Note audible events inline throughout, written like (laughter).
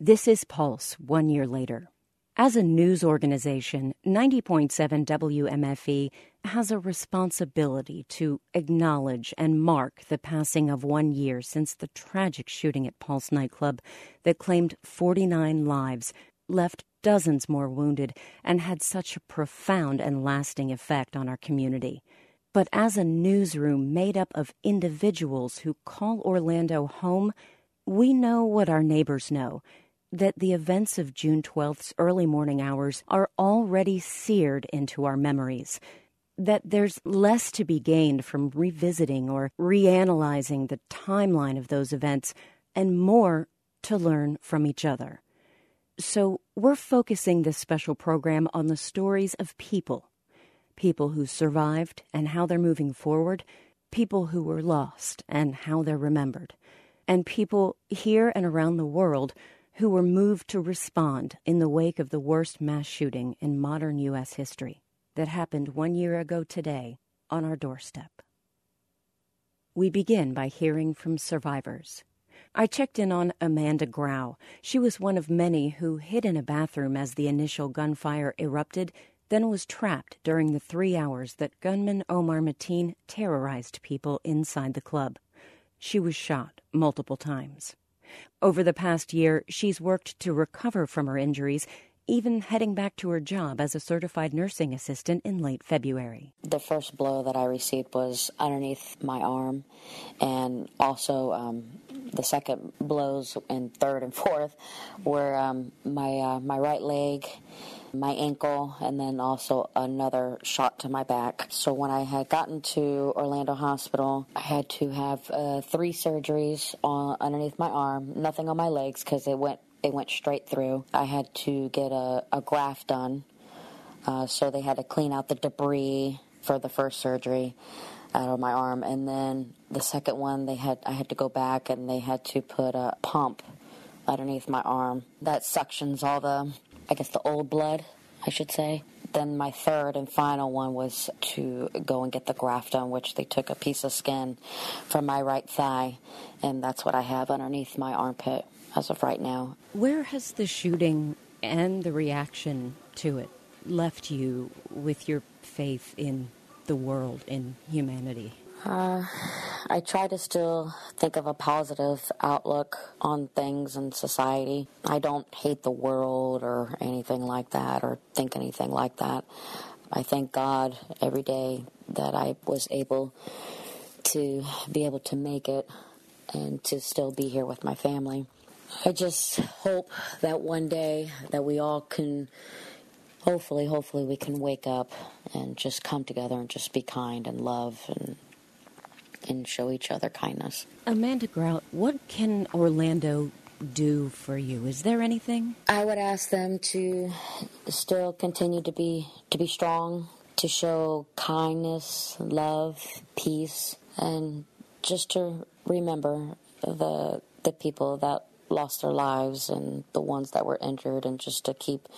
This is Pulse, one year later. As a news organization, 90.7 WMFE has a responsibility to acknowledge and mark the passing of one year since the tragic shooting at Pulse nightclub that claimed 49 lives, left dozens more wounded, and had such a profound and lasting effect on our community. But as a newsroom made up of individuals who call Orlando home, we know what our neighbors know that the events of June 12th's early morning hours are already seared into our memories. That there's less to be gained from revisiting or reanalyzing the timeline of those events and more to learn from each other. So, we're focusing this special program on the stories of people people who survived and how they're moving forward, people who were lost and how they're remembered, and people here and around the world who were moved to respond in the wake of the worst mass shooting in modern U.S. history that happened one year ago today on our doorstep. We begin by hearing from survivors. I checked in on Amanda Grau. She was one of many who hid in a bathroom as the initial gunfire erupted, then was trapped during the three hours that gunman Omar Mateen terrorized people inside the club. She was shot multiple times. Over the past year, she's worked to recover from her injuries, even heading back to her job as a certified nursing assistant in late February. The first blow that I received was underneath my arm, and also um, the second blows and third and (laughs) fourth were um, my uh, my right leg my ankle, and then also another shot to my back. So when I had gotten to Orlando Hospital, I had to have uh, three surgeries on underneath my arm, nothing on my legs because it went it went straight through. I had to get a, a graft done, uh, so they had to clean out the debris for the first surgery out of my arm, and then the second one they had I had to go back and they had to put a pump underneath my arm that suctions all the I guess the old blood, I should say. Then my third and final one was to go and get the graft done, which they took a piece of skin from my right thigh, and that's what I have underneath my armpit as of right now. Where has the shooting and the reaction to it left you with your faith in the world, in humanity? Uh, I try to still think of a positive outlook on things and society. I don't hate the world or anything like that or think anything like that. I thank God every day that I was able to be able to make it and to still be here with my family. I just hope that one day that we all can hopefully hopefully we can wake up and just come together and just be kind and love and and show each other kindness. Amanda Grau, what can Orlando do for you? Is there anything? I would ask them to still continue to be to be strong, to show kindness, love, peace, and just to remember the the people that lost their lives and the ones that were injured, and just to keep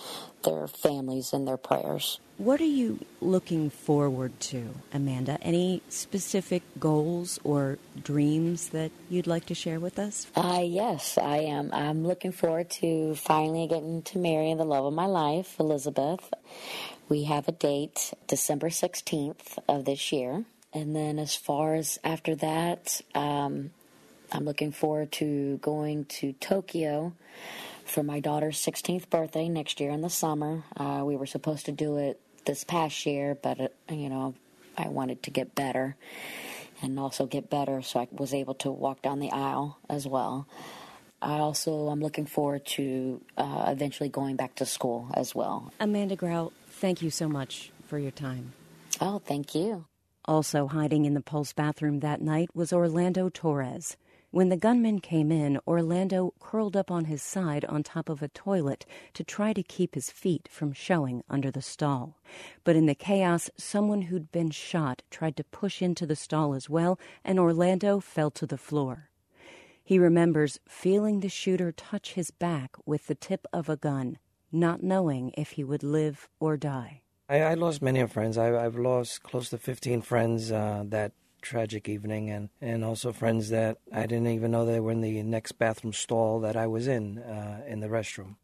their families in their prayers. What are you looking forward to, Amanda? Any specific goals or dreams that you'd like to share with us? Uh, yes, I am. I'm looking forward to finally getting to marry the love of my life, Elizabeth. We have a date, December 16th of this year. And then, as far as after that, um, I'm looking forward to going to Tokyo for my daughter's 16th birthday next year in the summer. Uh, we were supposed to do it this past year, but uh, you know, I wanted to get better and also get better, so I was able to walk down the aisle as well. I also am looking forward to uh, eventually going back to school as well. Amanda Grau, thank you so much for your time. Oh, thank you. Also hiding in the Pulse bathroom that night was Orlando Torres. When the gunman came in, Orlando curled up on his side on top of a toilet to try to keep his feet from showing under the stall. But in the chaos, someone who'd been shot tried to push into the stall as well, and Orlando fell to the floor. He remembers feeling the shooter touch his back with the tip of a gun, not knowing if he would live or die. I, I lost many friends. I, have lost close to 15 friends uh, that tragic evening, and, and also friends that I didn't even know they were in the next bathroom stall that I was in, uh, in the restroom.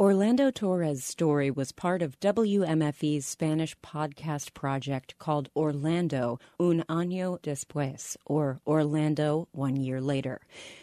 Orlando Torres' story was part of WMFE's Spanish podcast project called Orlando Un Año Después, or Orlando One Year Later.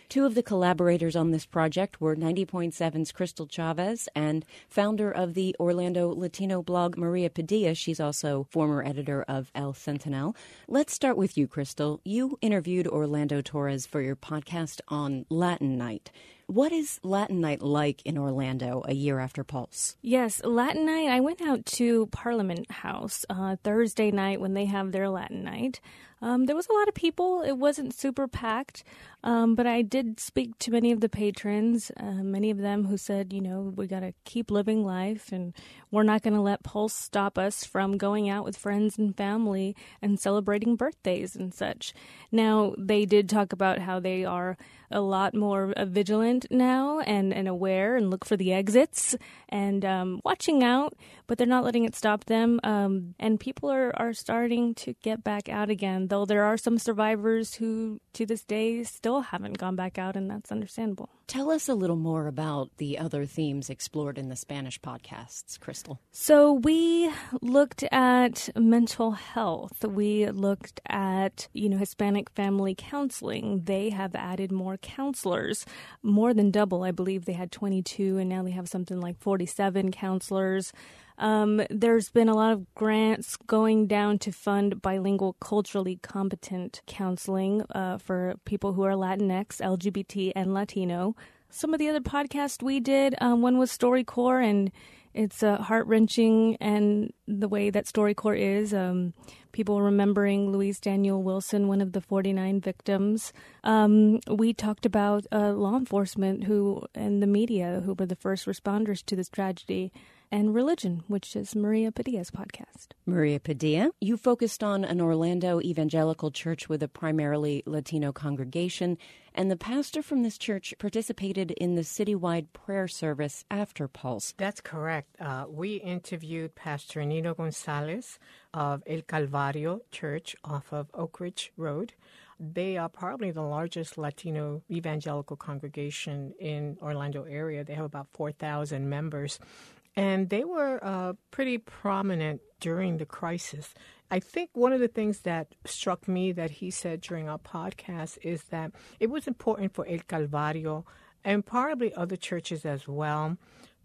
Two of the collaborators on this project were 90.7's Crystal Chavez and founder of the Orlando Latino blog, Maria Padilla. She's also former editor of El Sentinel. Let's start with you, Crystal. You interviewed Orlando Torres for your podcast on Latin Night. What is Latin Night like in Orlando a year after Pulse? Yes, Latin Night. I went out to Parliament House uh, Thursday night when they have their Latin Night. Um, there was a lot of people. It wasn't super packed, um, but I did speak to many of the patrons, uh, many of them who said, you know, we got to keep living life and we're not going to let Pulse stop us from going out with friends and family and celebrating birthdays and such. Now, they did talk about how they are a lot more vigilant now and, and aware and look for the exits and um, watching out, but they're not letting it stop them. Um, and people are, are starting to get back out again, though there are some survivors who to this day still haven't gone back out, and that's understandable. Tell us a little more about the other themes explored in the Spanish podcasts, Crystal. So, we looked at mental health. We looked at, you know, Hispanic family counseling. They have added more counselors, more than double. I believe they had 22, and now they have something like 47 counselors. Um, there's been a lot of grants going down to fund bilingual, culturally competent counseling uh, for people who are Latinx, LGBT, and Latino. Some of the other podcasts we did, um, one was StoryCorps, and it's uh, heart wrenching, and the way that StoryCorps is. Um, people remembering Luis Daniel Wilson, one of the 49 victims. Um, we talked about uh, law enforcement who and the media who were the first responders to this tragedy and religion, which is Maria Padilla's podcast. Maria Padilla, you focused on an Orlando evangelical church with a primarily Latino congregation, and the pastor from this church participated in the citywide prayer service after Pulse. That's correct. Uh, we interviewed Pastor Nino Gonzalez of El Calvario Church off of Oak Ridge Road. They are probably the largest Latino evangelical congregation in Orlando area. They have about 4,000 members and they were uh, pretty prominent during the crisis. I think one of the things that struck me that he said during our podcast is that it was important for El Calvario and probably other churches as well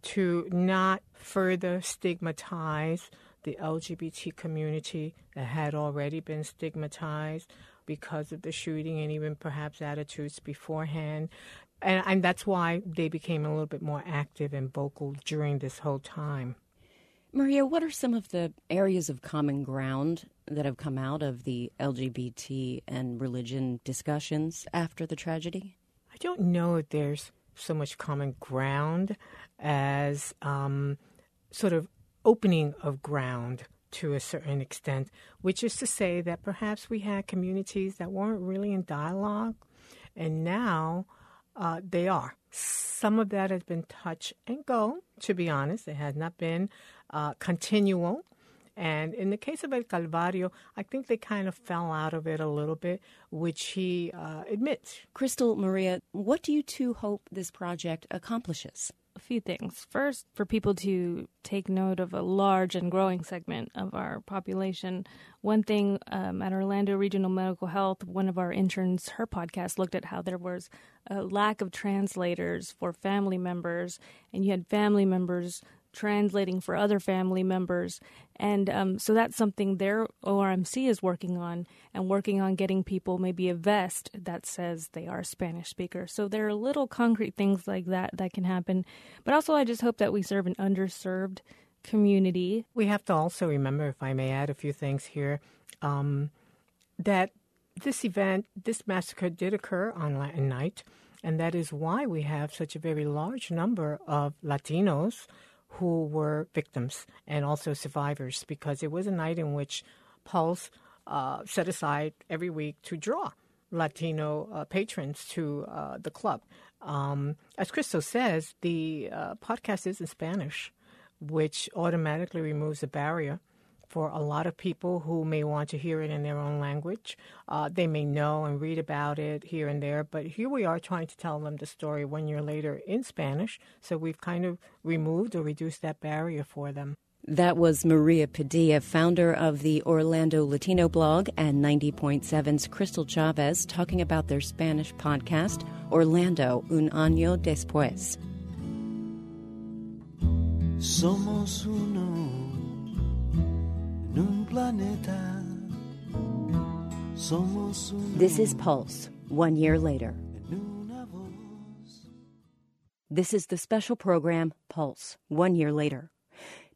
to not further stigmatize the LGBT community that had already been stigmatized because of the shooting and even perhaps attitudes beforehand and, and that's why they became a little bit more active and vocal during this whole time. Maria, what are some of the areas of common ground that have come out of the LGBT and religion discussions after the tragedy? I don't know if there's so much common ground as um, sort of opening of ground to a certain extent, which is to say that perhaps we had communities that weren't really in dialogue, and now uh, they are. Some of that has been touch and go, to be honest. It has not been uh, continual. And in the case of El Calvario, I think they kind of fell out of it a little bit, which he uh, admits. Crystal, Maria, what do you two hope this project accomplishes? A few things. First, for people to take note of a large and growing segment of our population. One thing um, at Orlando Regional Medical Health, one of our interns, her podcast looked at how there was a lack of translators for family members, and you had family members translating for other family members. And um, so that's something their ORMC is working on and working on getting people maybe a vest that says they are Spanish speakers. So there are little concrete things like that that can happen. But also, I just hope that we serve an underserved community. We have to also remember, if I may add a few things here, um, that this event, this massacre did occur on Latin Night. And that is why we have such a very large number of Latinos who were victims and also survivors because it was a night in which Pulse uh, set aside every week to draw Latino uh, patrons to uh, the club. Um, as Crystal says, the uh, podcast is in Spanish, which automatically removes a barrier for a lot of people who may want to hear it in their own language. Uh, they may know and read about it here and there, but here we are trying to tell them the story one year later in Spanish. So we've kind of removed or reduced that barrier for them. That was Maria Padilla, founder of the Orlando Latino blog, and 90.7's Crystal Chavez talking about their Spanish podcast, Orlando, Un Año Después. Somos uno This is Pulse, one year later. This is the special program Pulse, one year later.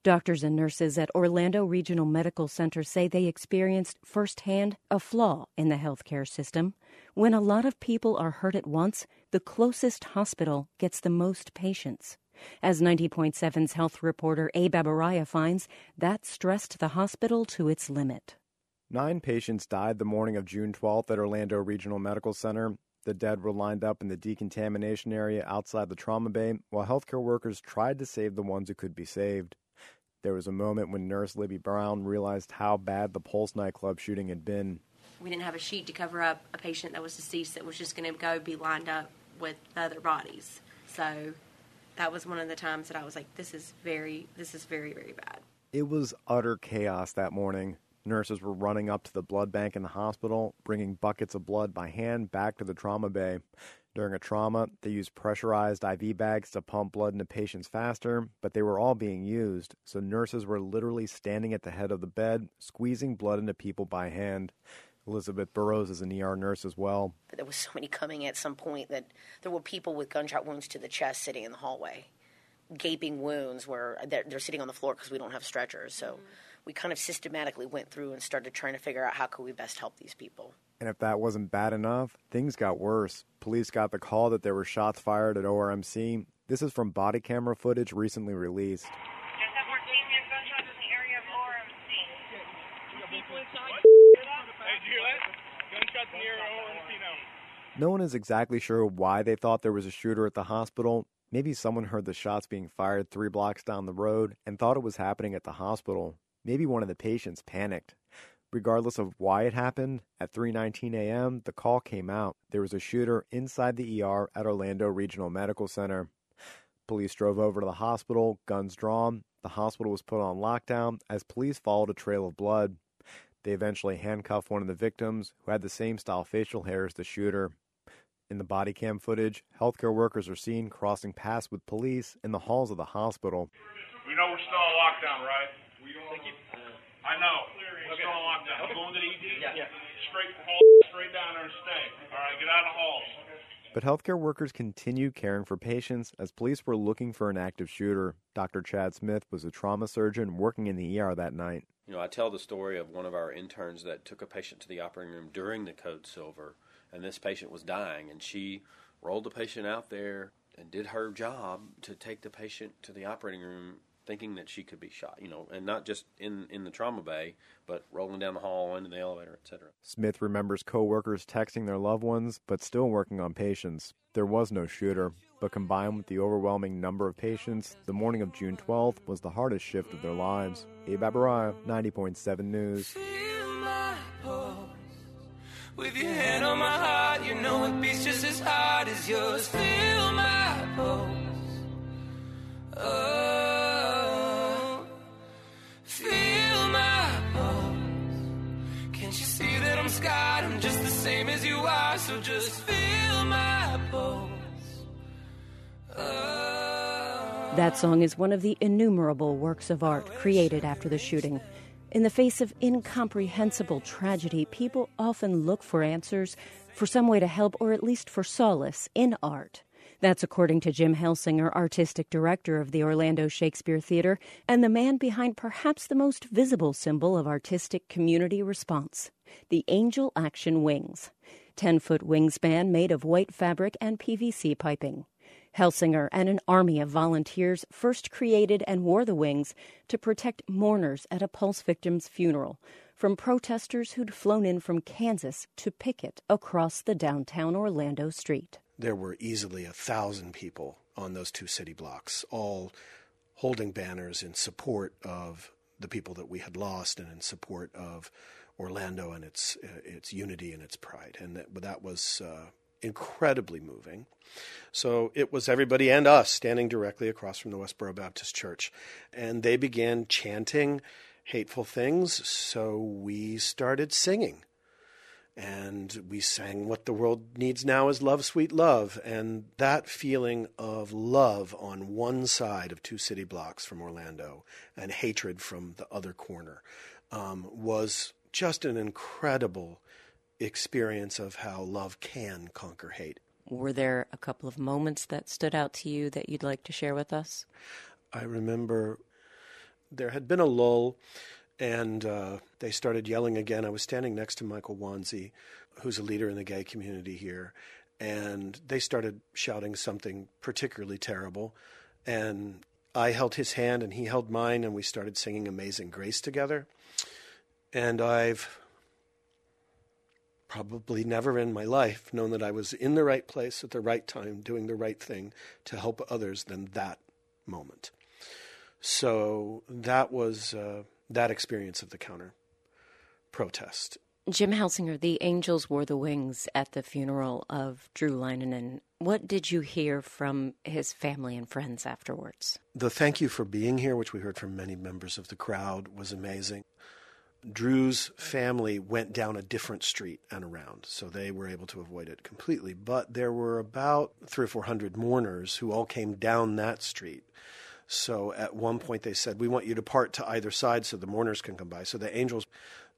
Doctors and nurses at Orlando Regional Medical Center say they experienced firsthand a flaw in the healthcare system. When a lot of people are hurt at once, the closest hospital gets the most patients. As 90.7's health reporter Abe Aboraya finds, that stressed the hospital to its limit. Nine patients died the morning of June 12th at Orlando Regional Medical Center. The dead were lined up in the decontamination area outside the trauma bay, while healthcare workers tried to save the ones who could be saved. There was a moment when Nurse Libby Brown realized how bad the Pulse nightclub shooting had been. We didn't have a sheet to cover up a patient that was deceased that was just going to go be lined up with other bodies. So that was one of the times that I was like, this is very, this is very, very bad. It was utter chaos that morning. Nurses were running up to the blood bank in the hospital, bringing buckets of blood by hand back to the trauma bay. During a trauma, they used pressurized IV bags to pump blood into patients faster, but they were all being used, so nurses were literally standing at the head of the bed, squeezing blood into people by hand. Elizabeth Burrows is an ER nurse as well. There was so many coming at some point that there were people with gunshot wounds to the chest sitting in the hallway, gaping wounds where they're, they're sitting on the floor because we don't have stretchers. So mm-hmm. we kind of systematically went through and started trying to figure out how could we best help these people. And if that wasn't bad enough, things got worse. Police got the call that there were shots fired at ORMC. This is from body camera footage recently released. No one is exactly sure why they thought there was a shooter at the hospital. Maybe someone heard the shots being fired three blocks down the road and thought it was happening at the hospital. Maybe one of the patients panicked. Regardless of why it happened, at 3:19 a.m., the call came out. There was a shooter inside the ER at Orlando Regional Medical Center. Police drove over to the hospital, guns drawn. The hospital was put on lockdown as police followed a trail of blood. They eventually handcuff one of the victims, who had the same style facial hair as the shooter. In the body cam footage, healthcare workers are seen crossing paths with police in the halls of the hospital. We know we're still on lockdown, right? We don't. I know. We're still on lockdown. Okay. Going to the ED? Yeah. yeah. Straight, straight down there and stay. All right, get out of the halls. But healthcare workers continued caring for patients as police were looking for an active shooter. Dr. Chad Smith was a trauma surgeon working in the ER that night. You know, I tell the story of one of our interns that took a patient to the operating room during the code silver, and this patient was dying, and she rolled the patient out there and did her job to take the patient to the operating room thinking that she could be shot, you know, and not just in in the trauma bay, but rolling down the hall into the elevator, etc. Smith remembers coworkers texting their loved ones, but still working on patients. There was no shooter, but combined with the overwhelming number of patients, the morning of June 12th was the hardest shift of their lives. Abe Aboraya, 90.7 News. With your hand on my heart, you know it beats just as hard as yours. Feel my pulse. Oh. That song is one of the innumerable works of art created after the shooting. In the face of incomprehensible tragedy, people often look for answers, for some way to help, or at least for solace in art. That's according to Jim Helsinger, artistic director of the Orlando Shakespeare Theater, and the man behind perhaps the most visible symbol of artistic community response the Angel Action Wings. 10 foot wingspan made of white fabric and PVC piping. Helsinger and an army of volunteers first created and wore the wings to protect mourners at a Pulse victim's funeral from protesters who'd flown in from Kansas to picket across the downtown Orlando street there were easily a thousand people on those two city blocks, all holding banners in support of the people that we had lost and in support of Orlando and its uh, its unity and its pride. And that, that was uh, incredibly moving. So it was everybody and us standing directly across from the Westboro Baptist Church. And they began chanting hateful things. So we started singing. And we sang What the World Needs Now is Love, Sweet Love. And that feeling of love on one side of two city blocks from Orlando and hatred from the other corner um, was just an incredible experience of how love can conquer hate. Were there a couple of moments that stood out to you that you'd like to share with us? I remember there had been a lull and uh, they started yelling again. I was standing next to Michael Wanzie, who's a leader in the gay community here, and they started shouting something particularly terrible. And I held his hand and he held mine, and we started singing Amazing Grace together. And I've probably never in my life known that I was in the right place at the right time, doing the right thing to help others than that moment. So that was uh, that experience of the counter protest. Jim Helsinger, the angels wore the wings at the funeral of Drew Leinonen. What did you hear from his family and friends afterwards? The thank you for being here, which we heard from many members of the crowd, was amazing. Drew's family went down a different street and around, so they were able to avoid it completely. But there were about three or four hundred mourners who all came down that street. So at one point they said, We want you to part to either side so the mourners can come by. So the angels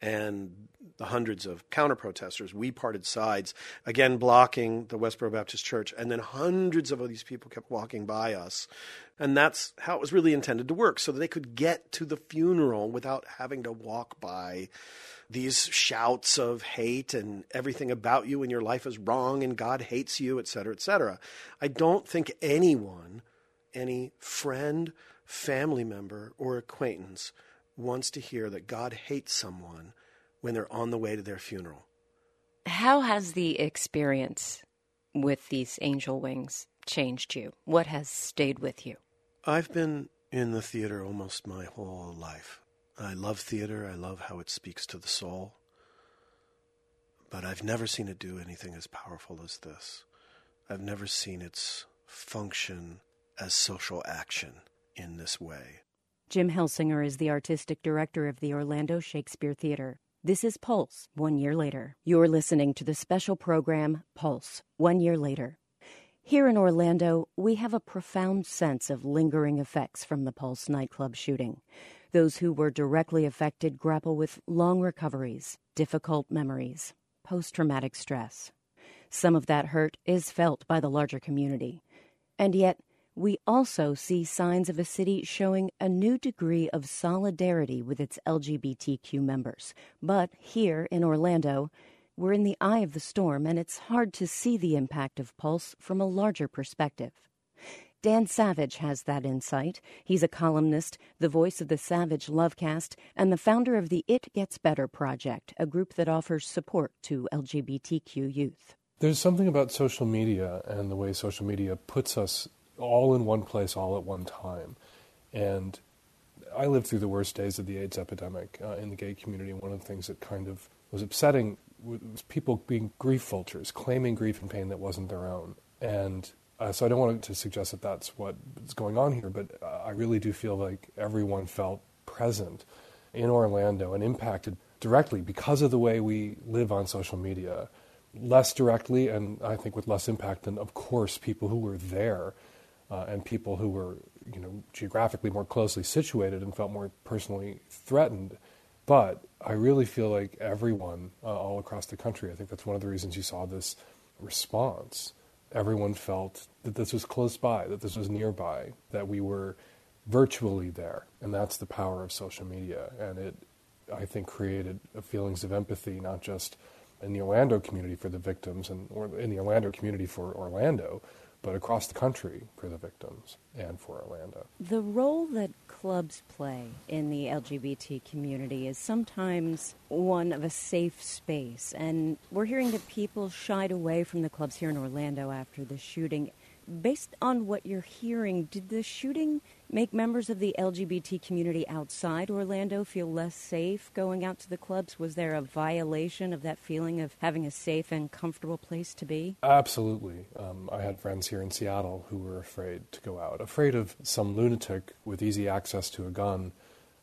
and the hundreds of counter protesters, we parted sides, again blocking the Westboro Baptist Church, and then hundreds of these people kept walking by us. And that's how it was really intended to work, so that they could get to the funeral without having to walk by these shouts of hate and everything about you and your life is wrong and God hates you, et cetera, et cetera. I don't think anyone, any friend, family member, or acquaintance wants to hear that God hates someone when they're on the way to their funeral. How has the experience with these angel wings changed you? What has stayed with you? I've been in the theater almost my whole life. I love theater, I love how it speaks to the soul. But I've never seen it do anything as powerful as this. I've never seen its function as social action in this way. Jim Helsinger is the artistic director of the Orlando Shakespeare Theater. This is Pulse, one year later. You're listening to the special program Pulse, one year later. Here in Orlando, we have a profound sense of lingering effects from the Pulse nightclub shooting. Those who were directly affected grapple with long recoveries, difficult memories, post traumatic stress. Some of that hurt is felt by the larger community. And yet, we also see signs of a city showing a new degree of solidarity with its LGBTQ members. But here in Orlando, we're in the eye of the storm, and it's hard to see the impact of Pulse from a larger perspective. Dan Savage has that insight. He's a columnist, the voice of the Savage Lovecast, and the founder of the It Gets Better Project, a group that offers support to LGBTQ youth. There's something about social media and the way social media puts us all in one place, all at one time. And I lived through the worst days of the AIDS epidemic uh, in the gay community. One of the things that kind of was upsetting people being grief vultures, claiming grief and pain that wasn't their own. And uh, so I don't want to suggest that that's what's going on here, but uh, I really do feel like everyone felt present in Orlando and impacted directly because of the way we live on social media. Less directly, and I think with less impact than, of course, people who were there uh, and people who were, you know, geographically more closely situated and felt more personally threatened. But I really feel like everyone uh, all across the country, I think that's one of the reasons you saw this response. Everyone felt that this was close by, that this was nearby, that we were virtually there. And that's the power of social media. And it, I think, created feelings of empathy, not just in the Orlando community for the victims and or in the Orlando community for Orlando, but across the country for the victims and for Orlando. The role that clubs play in the LGBT community is sometimes one of a safe space. And we're hearing that people shied away from the clubs here in Orlando after the shooting. Based on what you're hearing, did the shooting make members of the LGBT community outside Orlando feel less safe going out to the clubs? Was there a violation of that feeling of having a safe and comfortable place to be? Absolutely. Um, I had friends here in Seattle who were afraid to go out, afraid of some lunatic with easy access to a gun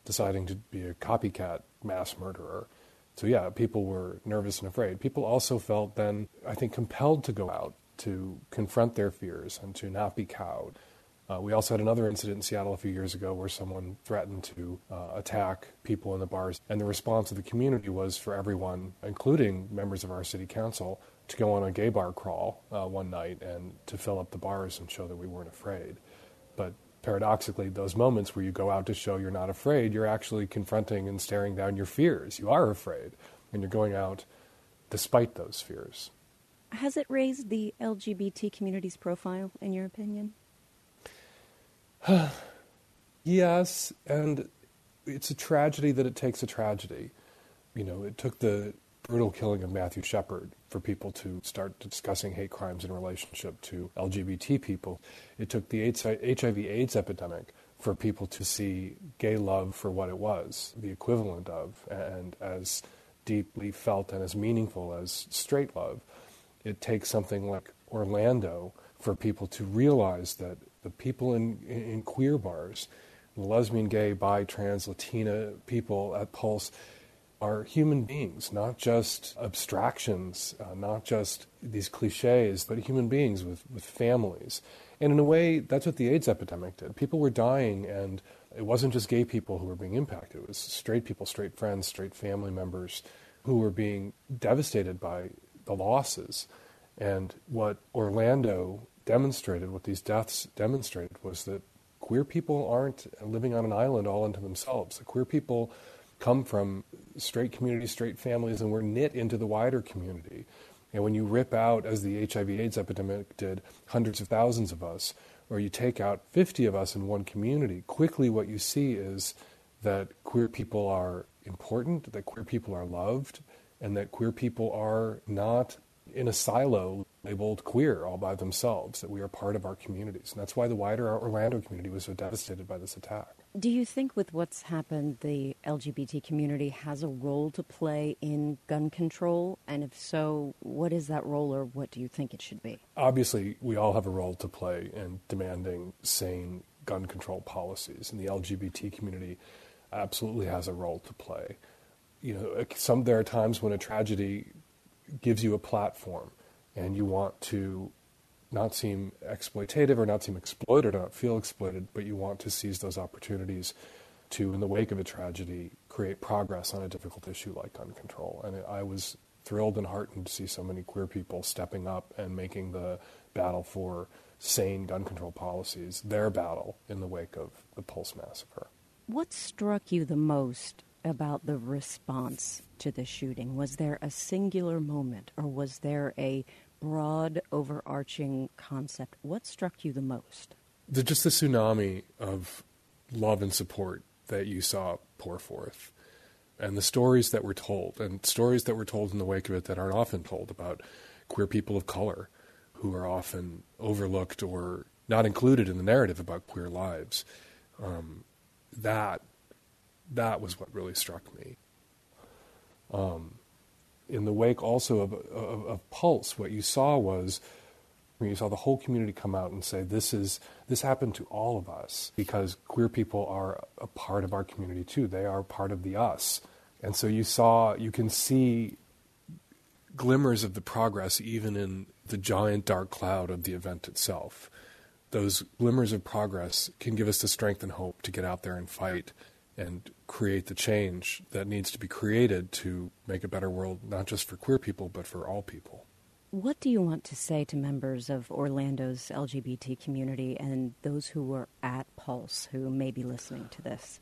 deciding to be a copycat mass murderer. So, yeah, people were nervous and afraid. People also felt then, I think, compelled to go out to confront their fears and to not be cowed. Uh, we also had another incident in Seattle a few years ago where someone threatened to uh, attack people in the bars, and the response of the community was for everyone, including members of our city council, to go on a gay bar crawl uh, one night and to fill up the bars and show that we weren't afraid. But paradoxically, those moments where you go out to show you're not afraid, you're actually confronting and staring down your fears. You are afraid, and you're going out despite those fears. Has it raised the LGBT community's profile, in your opinion? (sighs) yes, and it's a tragedy that it takes a tragedy. You know, it took the brutal killing of Matthew Shepard for people to start discussing hate crimes in relationship to LGBT people. It took the HIV AIDS epidemic for people to see gay love for what it was, the equivalent of, and as deeply felt and as meaningful as straight love it takes something like Orlando for people to realize that the people in, in queer bars, the lesbian, gay, bi, trans, Latina people at Pulse are human beings, not just abstractions, uh, not just these cliches, but human beings with, with families. And in a way, that's what the AIDS epidemic did. People were dying, and it wasn't just gay people who were being impacted, it was straight people, straight friends, straight family members who were being devastated by the losses. And what Orlando demonstrated, what these deaths demonstrated, was that queer people aren't living on an island all unto themselves. The queer people come from straight communities, straight families, and we're knit into the wider community. And when you rip out, as the HIV AIDS epidemic did, hundreds of thousands of us, or you take out 50 of us in one community, quickly what you see is that queer people are important, that queer people are loved, and that queer people are not in a silo labeled queer all by themselves, that we are part of our communities. And that's why the wider Orlando community was so devastated by this attack. Do you think, with what's happened, the LGBT community has a role to play in gun control? And if so, what is that role or what do you think it should be? Obviously, we all have a role to play in demanding sane gun control policies, and the LGBT community absolutely has a role to play you know, some there are times when a tragedy gives you a platform, and you want to not seem exploitative or not seem exploited or not feel exploited, but you want to seize those opportunities to, in the wake of a tragedy, create progress on a difficult issue like gun control. And I was thrilled and heartened to see so many queer people stepping up and making the battle for sane gun control policies their battle in the wake of the Pulse massacre. What struck you the most about the response to the shooting? Was there a singular moment or was there a broad, overarching concept? What struck you the most? The, just the tsunami of love and support that you saw pour forth. And the stories that were told, and stories that were told in the wake of it that aren't often told about queer people of color who are often overlooked or not included in the narrative about queer lives. Um, that that was what really struck me. Um, in the wake also of, of, of, Pulse, what you saw was you saw the whole community come out and say, "This is this happened to all of us because queer people are a part of our community too. They are part of the us." And so you saw, you can see glimmers of the progress even in the giant dark cloud of the event itself. Those glimmers of progress can give us the strength and hope to get out there and fight and create the change that needs to be created to make a better world, not just for queer people, but for all people. What do you want to say to members of Orlando's LGBT community and those who were at Pulse who may be listening to this?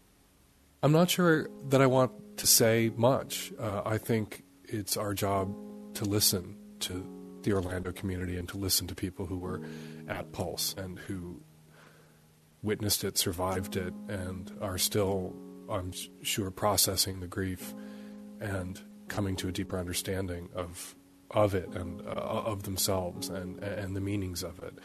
I'm not sure that I want to say much. Uh, I think it's our job to listen to the Orlando community and to listen to people who were at Pulse and who witnessed it, survived it, and are still I'm sure, processing the grief and coming to a deeper understanding of of it and uh, of themselves and and the meanings of it.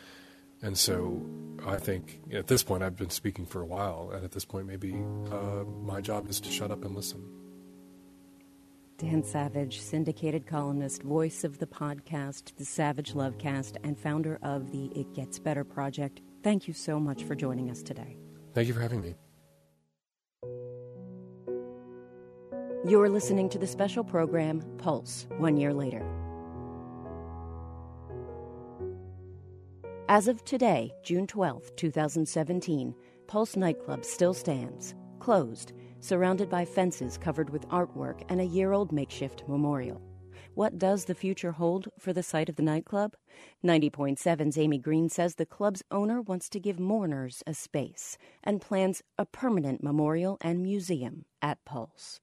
And so I think at this point I've been speaking for a while, and at this point maybe uh, my job is to shut up and listen. Dan Savage, syndicated columnist, voice of the podcast, the Savage Lovecast, and founder of the It Gets Better project. Thank you so much for joining us today. Thank you for having me. You're listening to the special program Pulse, one year later. As of today, June 12, 2017, Pulse nightclub still stands, closed, surrounded by fences covered with artwork and a year old makeshift memorial. What does the future hold for the site of the nightclub? 90.7's Amy Green says the club's owner wants to give mourners a space and plans a permanent memorial and museum at Pulse.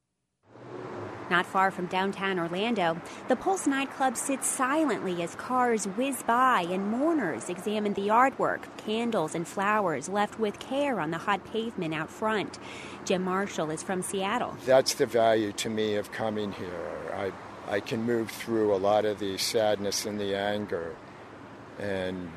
Not far from downtown Orlando, the Pulse nightclub sits silently as cars whiz by and mourners examine the artwork, candles, and flowers left with care on the hot pavement out front. Jim Marshall is from Seattle. That's the value to me of coming here. I, I can move through a lot of the sadness and the anger and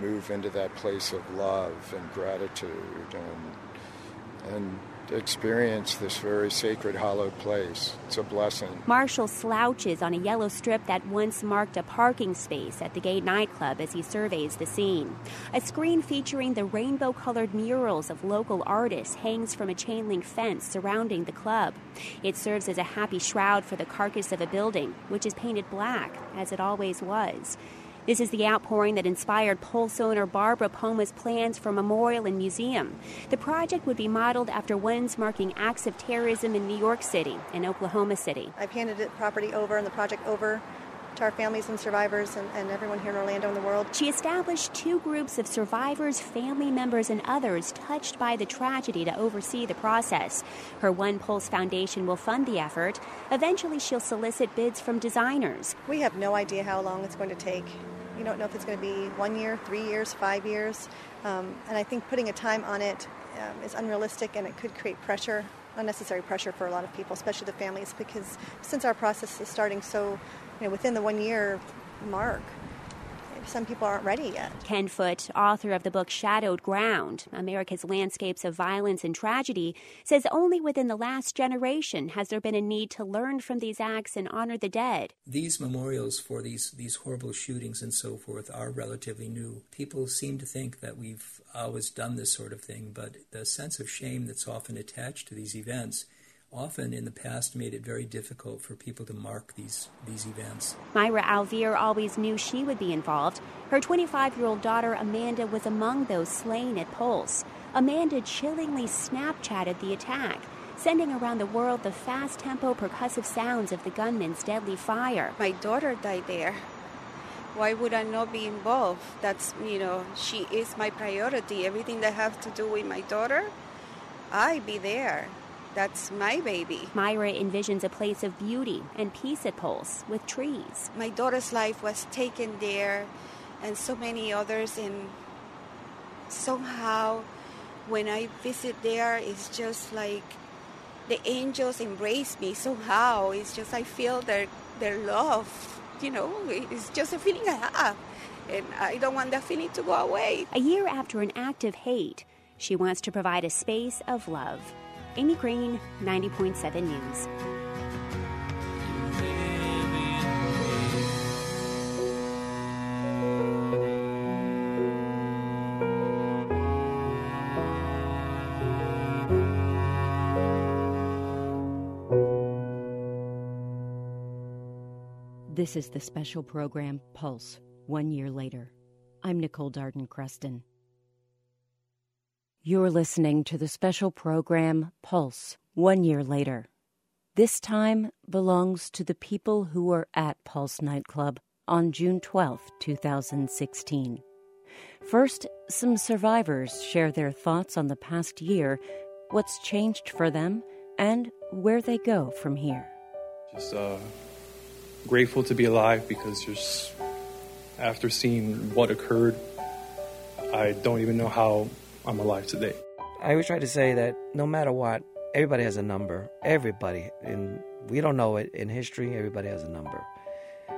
move into that place of love and gratitude and, and experience this very sacred, hallowed place. It's a blessing. Marshall slouches on a yellow strip that once marked a parking space at the gay nightclub as he surveys the scene. A screen featuring the rainbow colored murals of local artists hangs from a chain link fence surrounding the club. It serves as a happy shroud for the carcass of a building, which is painted black, as it always was. This is the outpouring that inspired Pulse owner Barbara Poma's plans for a memorial and museum. The project would be modeled after ones marking acts of terrorism in New York City and Oklahoma City. I've handed the property over and the project over to our families and survivors and, and, everyone here in Orlando and the world. She established two groups of survivors, family members, and others touched by the tragedy to oversee the process. Her One Pulse Foundation will fund the effort. Eventually, she'll solicit bids from designers. We have no idea how long it's going to take. You don't know if it's going to be one year, three years, five years. Um, and I think putting a time on it um, is unrealistic and it could create pressure unnecessary pressure for a lot of people, especially the families, because since our process is starting so you know, within the one year mark. Some people aren't ready yet. Ken Foote, author of the book Shadowed Ground America's Landscapes of Violence and Tragedy, says only within the last generation has there been a need to learn from these acts and honor the dead. These memorials for these, these horrible shootings and so forth are relatively new. People seem to think that we've always done this sort of thing, but the sense of shame that's often attached to these events often in the past made it very difficult for people to mark these, these events. Mayra Alvear always knew she would be involved. Her 25 year old daughter Amanda was among those slain at Pulse. Amanda chillingly Snapchatted the attack, sending around the world the fast tempo percussive sounds of the gunman's deadly fire. My daughter died there. Why would I not be involved? That's, you know, she is my priority. Everything that has to do with my daughter, I be there. That's my baby. Mayra envisions a place of beauty and peace at Pulse with trees. My daughter's life was taken there and so many others and somehow when I visit there it's just like the angels embrace me somehow. It's just I feel their their love. You know, it's just a feeling I have. And I don't want that feeling to go away. A year after an act of hate, she wants to provide a space of love Amy Green, 90.7 News. This is the special program Pulse, one year later. I'm Nicole Darden Creston. You're listening to the special program Pulse, one year later. This time belongs to the people who were at Pulse nightclub on June 12, 2016. First, some survivors share their thoughts on the past year, what's changed for them, and where they go from here. Just uh, grateful to be alive because just after seeing what occurred, I don't even know how I'm alive today. I always try to say that no matter what, everybody has a number. Everybody. And we don't know it in history, everybody has a number.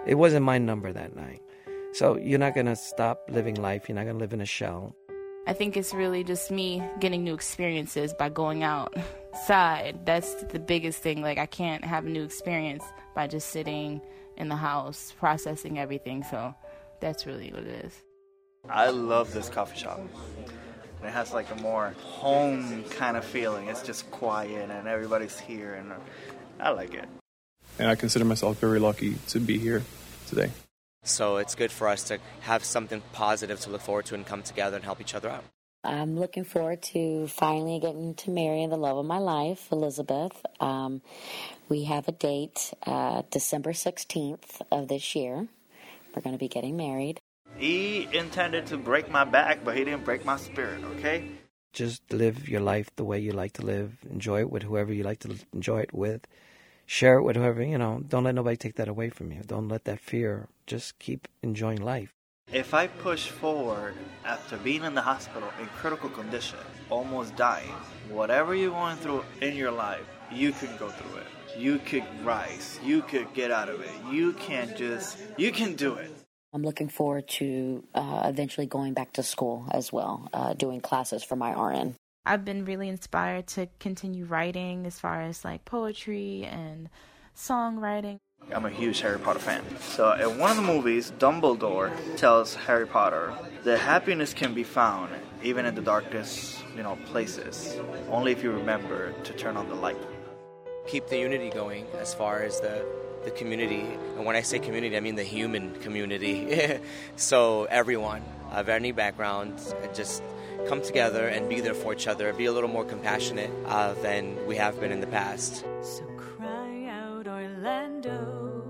It wasn't my number that night. So you're not going to stop living life. You're not going to live in a shell. I think it's really just me getting new experiences by going outside. That's the biggest thing. Like, I can't have a new experience by just sitting in the house processing everything. So that's really what it is. I love this coffee shop. It has like a more home kind of feeling. It's just quiet and everybody's here, and I like it. And I consider myself very lucky to be here today. So it's good for us to have something positive to look forward to and come together and help each other out. I'm looking forward to finally getting to marry the love of my life, Elizabeth. Um, we have a date, uh, December 16th of this year. We're going to be getting married. He intended to break my back, but he didn't break my spirit, okay? Just live your life the way you like to live. Enjoy it with whoever you like to enjoy it with. Share it with whoever, you know. Don't let nobody take that away from you. Don't let that fear. Just keep enjoying life. If I push forward after being in the hospital in critical condition, almost dying, whatever you're going through in your life, you can go through it. You could rise. You could get out of it. You can just, you can do it. I'm looking forward to uh, eventually going back to school as well, uh, doing classes for my RN. I've been really inspired to continue writing as far as like poetry and songwriting. I'm a huge Harry Potter fan. So, in one of the movies, Dumbledore tells Harry Potter that happiness can be found even in the darkest, you know, places, only if you remember to turn on the light. Keep the unity going as far as the the community. And when I say community, I mean the human community. (laughs) so everyone of any background just come together and be there for each other, be a little more compassionate uh, than we have been in the past. So cry out, Orlando,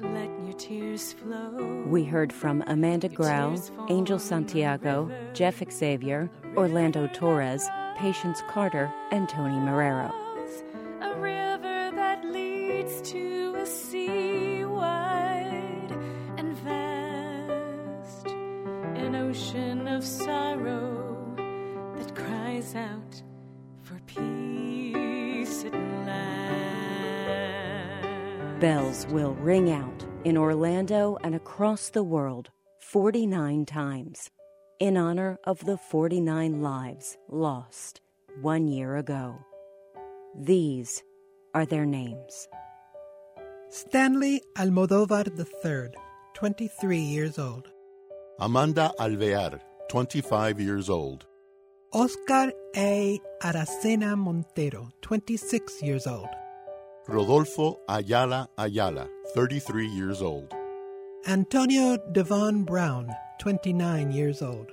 let your tears flow. We heard from Amanda Grau, Angel Santiago, Jeff Xavier, Orlando Torres, Patience Carter, and Tony Marrero. A river that leads to an ocean of sorrow that cries out for peace at last. Bells will ring out in Orlando and across the world 49 times in honor of the 49 lives lost one year ago. These are their names. Stanley Almodovar III, 23 years old. Amanda Alvear, 25 years old. Oscar A. Aracena Montero, 26 years old. Rodolfo Ayala Ayala, 33 years old. Antonio Davon Brown, 29 years old.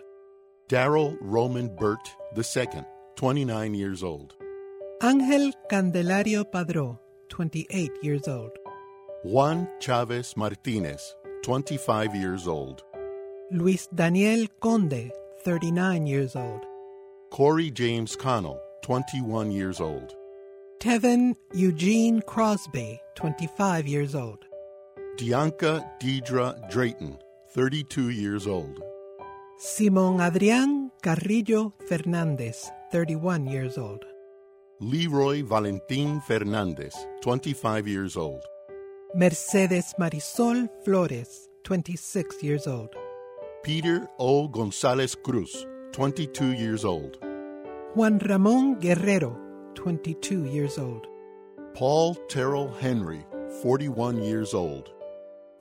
Darryl Roman Burt II, 29 years old. Angel Candelario Padro, 28 years old. Juan Chevez Martinez, 25 years old. Luis Daniel Conde, 39 years old. Cory James Connell, 21 years old. Tevin Eugene Crosby, 25 years old. Deonka Deidra Drayton, 32 years old. Simon Adrián Carrillo Fernandez, 31 years old. Leroy Valentin Fernandez, 25 years old. Mercedez Marisol Flores, 26 years old. Peter O. Gonzalez Cruz, 22 years old. Juan Ramón Guerrero, 22 years old. Paul Terrell Henry, 41 years old.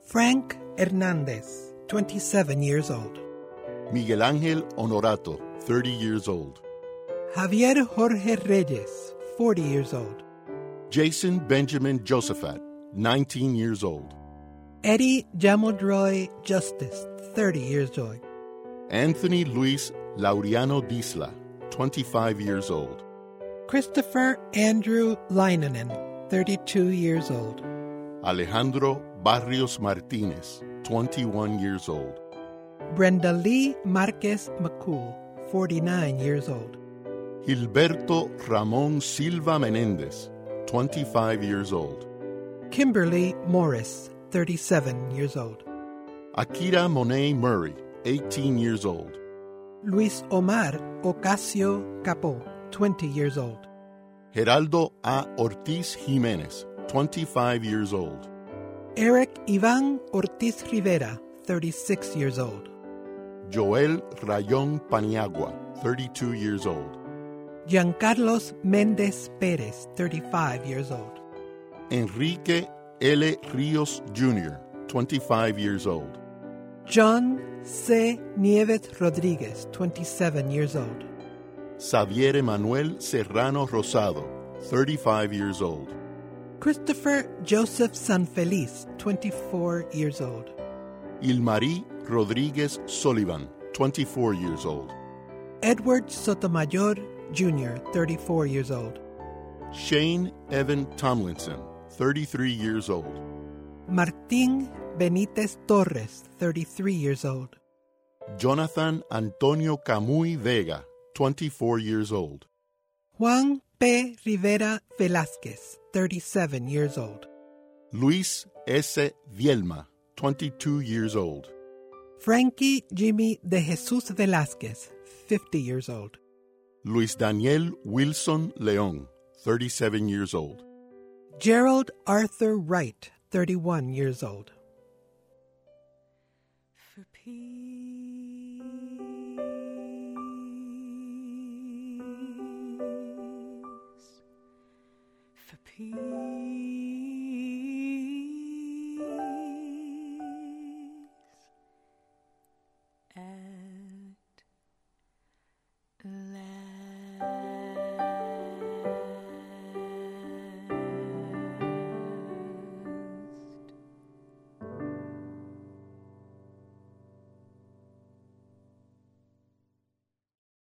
Frank Hernandez, 27 years old. Miguel Ángel Honorato, 30 years old. Javier Jorge Reyes, 40 years old. Jason Benjamin Josaphat, 19 years old. Eddie Jamoldroy Justice, 30 years old. Anthony Luis Laureano Disla, 25 years old. Christopher Andrew Leinonen, 32 years old. Alejandro Barrios Martinez, 21 years old. Brenda Lee Marquez McCool, 49 years old. Gilberto Ramon Silva Menendez, 25 years old. Kimberly Morris, 37 years old. Akyra Monet Murray, 18 years old. Luis Omar Ocasio Capó, 20 years old. Geraldo A. Ortiz Jimenez, 25 years old. Eric Ivan Ortiz Rivera, 36 years old. Joel Rayon Paniagua, 32 years old. Giancarlos Mendez Perez, 35 years old. Enrique L. Rios Jr., 25 years old. John C. Nives Rodriguez, 27 years old. Xavier Emmanuel Serrano Rosado, 35 years old. Christopher Joseph Sanfeliz, 24 years old. Yilmary Rodriguez Solivan, 24 years old. Edward Sotomayor Jr., 34 years old. Shane Evan Tomlinson, 33 years old. Martín Benítez Torres, 33 years old. Jonathan Antonio Camuy Vega, 24 years old. Juan P. Rivera Velázquez, 37 years old. Luis S. Vielma, 22 years old. Franky Jimmy de Jesus Velázquez, 50 years old. Luis Daniel Wilson León, 37 years old. Jerald Arthur Wright, 31 years old. For peace, for peace.